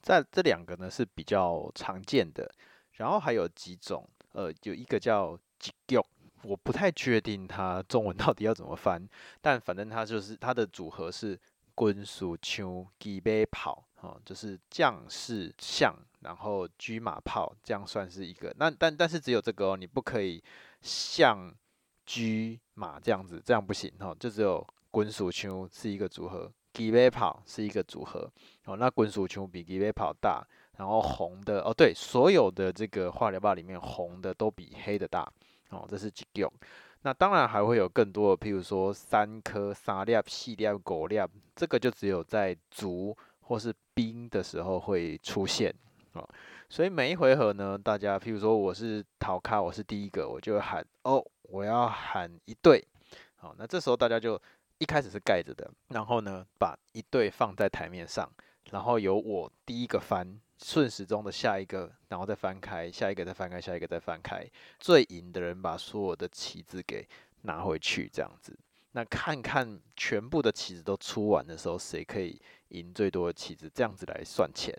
在这两个呢是比较常见的，然后还有几种，呃，有一个叫几局，我不太确定它中文到底要怎么翻，但反正它就是它的组合是军士枪骑马炮，哦，就是将士象，然后车马炮，这样算是一个。那但但是只有这个哦，你不可以象车马这样子，这样不行哦，就只有。滚鼠枪是一个组合，骑马炮是一个组合。哦，那滚鼠枪比骑马炮大，然后红的哦，对，所有的这个画了吧里面红的都比黑的大。哦，这是几种。那当然还会有更多的，譬如说三颗、三粒、四粒、五粒，这个就只有在卒或是冰的时候会出现。哦，所以每一回合呢，大家譬如说我是头卡，我是第一个，我就喊哦，我要喊一对。好，那这时候大家就。一开始是盖着的，然后呢，把一对放在台面上，然后由我第一个翻，顺时钟的下一个，然后再翻开，下一个再翻开，下一个再翻开，最赢的人把所有的棋子给拿回去，这样子。那看看全部的棋子都出完的时候，谁可以赢最多的棋子，这样子来算钱。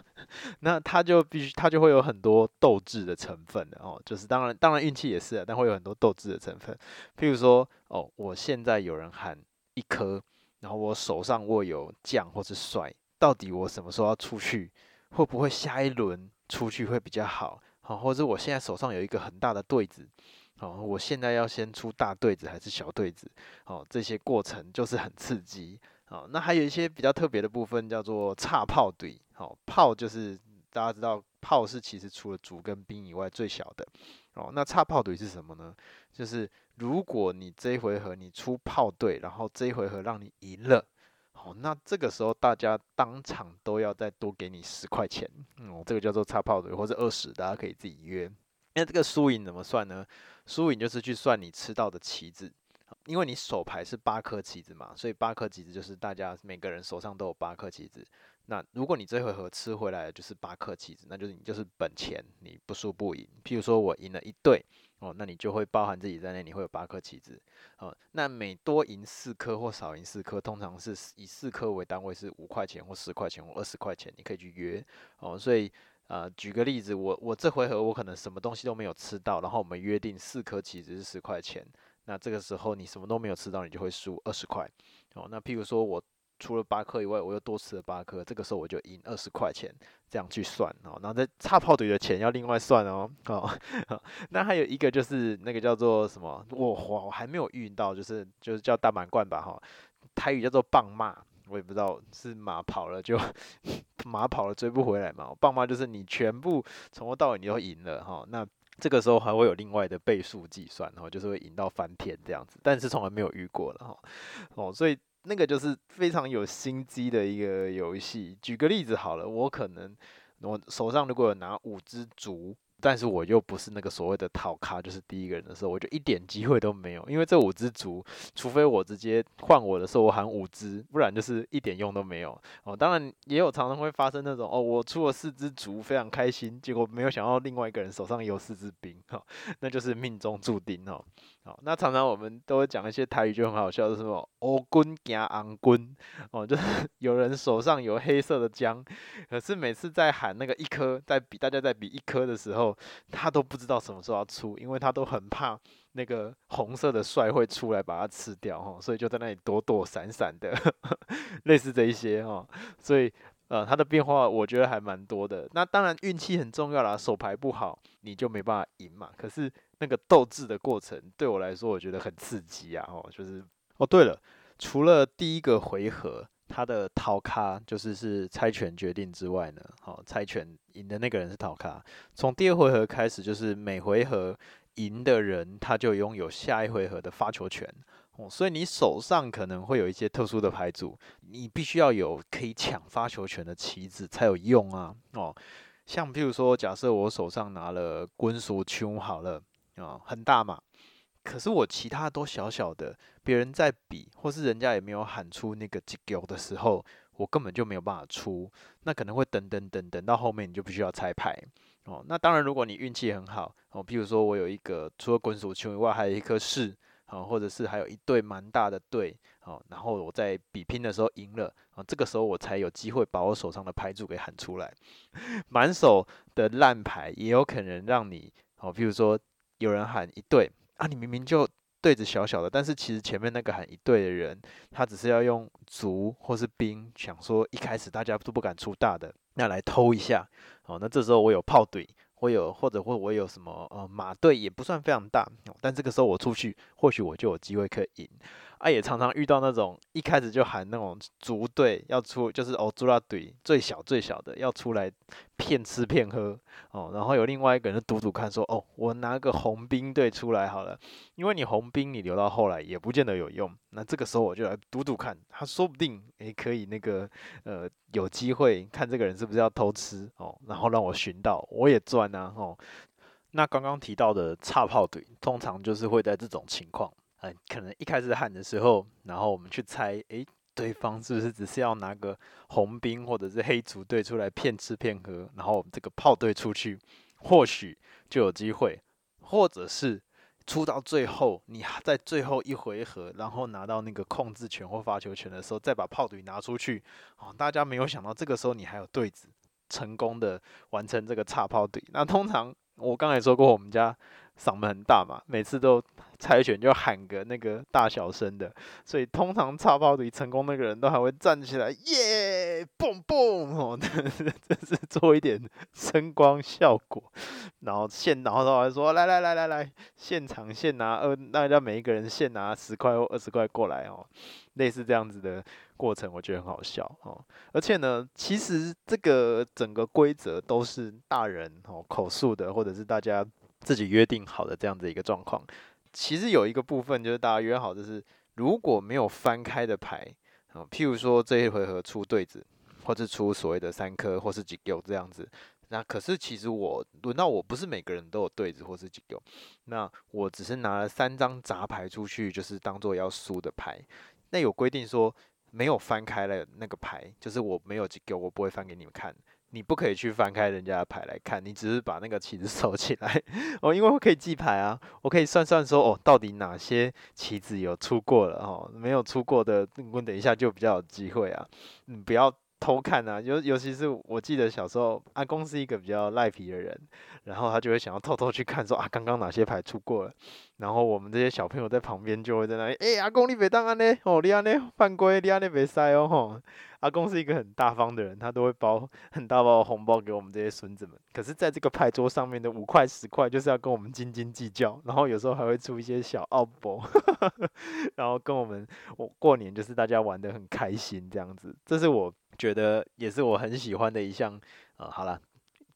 那他就必须，他就会有很多斗志的成分的哦。就是当然，当然运气也是啊，但会有很多斗志的成分。譬如说，哦，我现在有人喊一颗，然后我手上握有将或是帅，到底我什么时候要出去？会不会下一轮出去会比较好？好，或者我现在手上有一个很大的对子。好，我现在要先出大对子还是小对子？哦，这些过程就是很刺激。好，那还有一些比较特别的部分，叫做差炮对。哦，炮就是大家知道，炮是其实除了卒跟兵以外最小的。哦，那差炮对是什么呢？就是如果你这一回合你出炮对，然后这一回合让你赢了，哦，那这个时候大家当场都要再多给你十块钱。嗯，这个叫做插炮对，或者二十，大家可以自己约。那这个输赢怎么算呢？输赢就是去算你吃到的棋子，因为你手牌是八颗棋子嘛，所以八颗棋子就是大家每个人手上都有八颗棋子。那如果你这回合吃回来的就是八颗棋子，那就是你就是本钱，你不输不赢。譬如说我赢了一对哦，那你就会包含自己在内，你会有八颗棋子哦。那每多赢四颗或少赢四颗，通常是以四颗为单位是五块钱或十块钱或二十块钱，你可以去约哦。所以。呃，举个例子，我我这回合我可能什么东西都没有吃到，然后我们约定四颗棋子是十块钱，那这个时候你什么都没有吃到，你就会输二十块。哦，那譬如说我除了八颗以外，我又多吃了八颗，这个时候我就赢二十块钱，这样去算哦。然后在插炮队的钱要另外算哦。哦，那还有一个就是那个叫做什么，我我还没有遇到，就是就是叫大满贯吧哈，台语叫做棒骂。我也不知道是马跑了就 马跑了追不回来嘛。棒骂就是你全部从头到尾你都赢了哈，那这个时候还会有另外的倍数计算然后，就是会赢到翻天这样子，但是从来没有遇过了哈。哦，所以那个就是非常有心机的一个游戏。举个例子好了，我可能我手上如果有拿五只竹。但是我又不是那个所谓的套卡，就是第一个人的时候，我就一点机会都没有。因为这五只竹，除非我直接换我的时候我喊五只，不然就是一点用都没有。哦，当然也有常常会发生那种哦，我出了四只竹，非常开心，结果没有想到另外一个人手上有四只兵，哈、哦，那就是命中注定哦。好，那常常我们都会讲一些台语，就很好笑，就是什么“乌军加红军”，哦，就是 有人手上有黑色的将，可是每次在喊那个一颗，在比大家在比一颗的时候，他都不知道什么时候要出，因为他都很怕那个红色的帅会出来把它吃掉，哈，所以就在那里躲躲闪闪的，类似这一些，哈，所以呃，它的变化我觉得还蛮多的。那当然运气很重要啦，手牌不好你就没办法赢嘛。可是那个斗智的过程对我来说，我觉得很刺激啊！哦，就是哦，对了，除了第一个回合他的头卡就是是猜拳决定之外呢，好，猜拳赢的那个人是头卡。从第二回合开始，就是每回合赢的人他就拥有下一回合的发球权。哦，所以你手上可能会有一些特殊的牌组，你必须要有可以抢发球权的棋子才有用啊。哦，像譬如说，假设我手上拿了滚鼠枪好了，啊、哦，很大嘛，可是我其他都小小的，别人在比，或是人家也没有喊出那个击球的时候，我根本就没有办法出，那可能会等等等等到后面，你就必须要拆牌。哦，那当然，如果你运气很好，哦，譬如说我有一个除了滚鼠球以外，还有一颗士。好，或者是还有一对蛮大的队，好，然后我在比拼的时候赢了，啊，这个时候我才有机会把我手上的牌组给喊出来。满手的烂牌也有可能让你，哦，比如说有人喊一队，啊，你明明就对着小小的，但是其实前面那个喊一队的人，他只是要用卒或是兵，想说一开始大家都不敢出大的，那来偷一下，好，那这时候我有炮怼。会有或者或我有什么呃马队也不算非常大，但这个时候我出去，或许我就有机会可以赢。啊，也常常遇到那种一开始就喊那种卒队要出，就是哦猪拉队最小最小的要出来骗吃骗喝哦，然后有另外一个人赌赌看说哦，我拿个红兵队出来好了，因为你红兵你留到后来也不见得有用，那这个时候我就来赌赌看，他说不定诶可以那个呃有机会看这个人是不是要偷吃哦，然后让我寻到我也赚啊哦。那刚刚提到的差炮队通常就是会在这种情况。嗯，可能一开始喊的时候，然后我们去猜，诶，对方是不是只是要拿个红兵或者是黑卒队出来骗吃骗喝，然后我们这个炮队出去，或许就有机会，或者是出到最后，你在最后一回合，然后拿到那个控制权或发球权的时候，再把炮队拿出去，哦，大家没有想到这个时候你还有对子，成功的完成这个插炮队。那通常我刚才说过，我们家。嗓门很大嘛，每次都猜拳就喊个那个大小声的，所以通常插炮队成功那个人都还会站起来，耶，蹦蹦哦，这是做一点声光效果，然后现然后他还说来来来来来，现场现拿二，大家每一个人现拿十块或二十块过来哦，类似这样子的过程，我觉得很好笑哦，而且呢，其实这个整个规则都是大人哦口述的，或者是大家。自己约定好的这样子一个状况，其实有一个部分就是大家约好，就是如果没有翻开的牌，啊，譬如说这一回合出对子，或者出所谓的三颗或是几丢这样子，那可是其实我轮到我不是每个人都有对子或是几丢，那我只是拿了三张杂牌出去，就是当做要输的牌，那有规定说没有翻开了那个牌，就是我没有几个，我不会翻给你们看。你不可以去翻开人家的牌来看，你只是把那个棋子 收起来哦，因为我可以记牌啊，我可以算算说哦，到底哪些棋子有出过了哦，没有出过的，我等一下就比较有机会啊，你不要。偷看啊，尤尤其是我记得小时候，阿公是一个比较赖皮的人，然后他就会想要偷偷去看说，啊，刚刚哪些牌出过了，然后我们这些小朋友在旁边就会在那里，哎、阿公你别当安呢，哦，你安呢犯规，你安呢别塞哦，吼，阿公是一个很大方的人，他都会包很大包的红包给我们这些孙子们，可是在这个牌桌上面的五块十块就是要跟我们斤斤计较，然后有时候还会出一些小奥博，然后跟我们我过年就是大家玩得很开心这样子，这是我。觉得也是我很喜欢的一项，啊、呃，好了，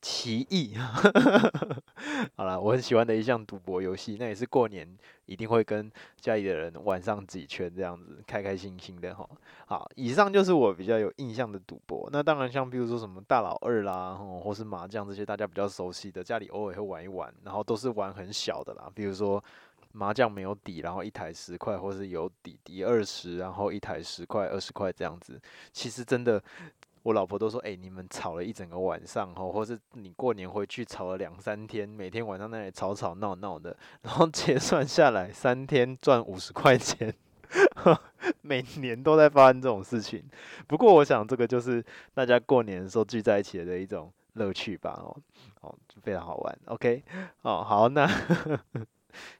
奇异，好了，我很喜欢的一项赌博游戏，那也是过年一定会跟家里的人玩上几圈这样子，开开心心的哈。好，以上就是我比较有印象的赌博。那当然，像比如说什么大老二啦，或是麻将这些大家比较熟悉的，家里偶尔会玩一玩，然后都是玩很小的啦，比如说。麻将没有底，然后一台十块，或是有底底二十，然后一台十块、二十块这样子。其实真的，我老婆都说：“哎、你们吵了一整个晚上，吼，或是你过年回去吵了两三天，每天晚上那里吵吵闹闹的，然后结算下来三天赚五十块钱，每年都在发生这种事情。不过我想，这个就是大家过年的时候聚在一起的一种乐趣吧，哦，哦，非常好玩。OK，哦，好，那。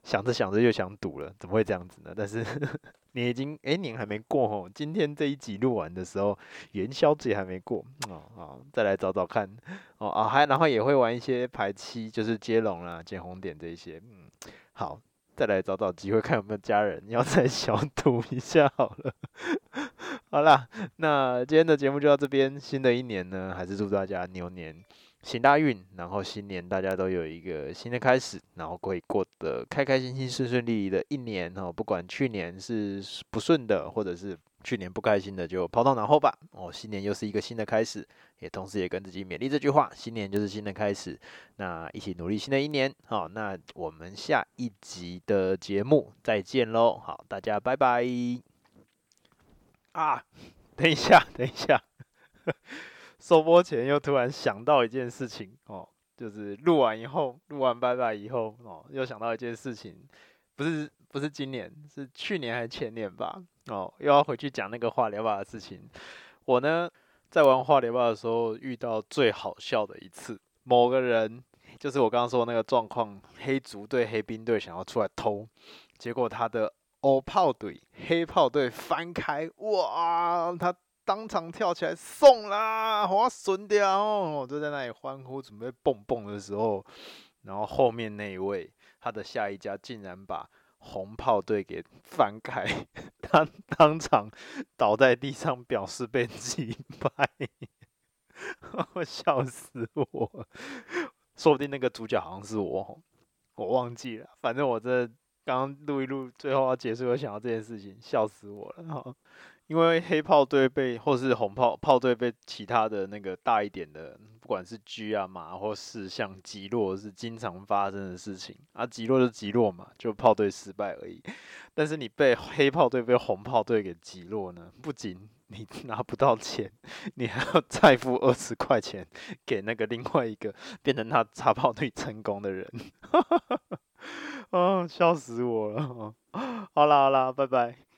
想着想着又想赌了，怎么会这样子呢？但是 你已经哎，年还没过哦。今天这一集录完的时候，元宵节还没过哦。好，再来找找看哦啊，还然后也会玩一些排七，就是接龙啦、捡红点这一些。嗯，好，再来找找机会，看有没有家人要再 小赌一下好了。好啦，那今天的节目就到这边。新的一年呢，还是祝大家牛年。行大运，然后新年大家都有一个新的开始，然后会过得开开心心、顺顺利利的一年哦。不管去年是不顺的，或者是去年不开心的，就抛到脑后吧。哦，新年又是一个新的开始，也同时也跟自己勉励这句话：新年就是新的开始。那一起努力，新的一年。好，那我们下一集的节目再见喽。好，大家拜拜。啊，等一下，等一下。收播前又突然想到一件事情哦，就是录完以后，录完拜拜以后哦，又想到一件事情，不是不是今年，是去年还是前年吧？哦，又要回去讲那个话聊吧的事情。我呢，在玩话聊吧的时候遇到最好笑的一次，某个人就是我刚刚说的那个状况，黑族队、黑兵队想要出来偷，结果他的欧炮队、黑炮队翻开，哇，他。当场跳起来送啦，好损掉哦！我就在那里欢呼，准备蹦蹦的时候，然后后面那一位，他的下一家竟然把红炮队给翻开，他当场倒在地上，表示被击败，我笑死我！说不定那个主角好像是我，我忘记了。反正我这刚录一录，最后要结束，我想到这件事情，笑死我了。因为黑炮队被，或是红炮炮队被其他的那个大一点的，不管是车啊马或是像击落，是经常发生的事情啊。击落就击落嘛，就炮队失败而已。但是你被黑炮队被红炮队给击落呢，不仅你 拿不到钱，你还要再付二十块钱给那个另外一个变成他插炮队成功的人。啊，笑死我了！好啦好啦，拜拜。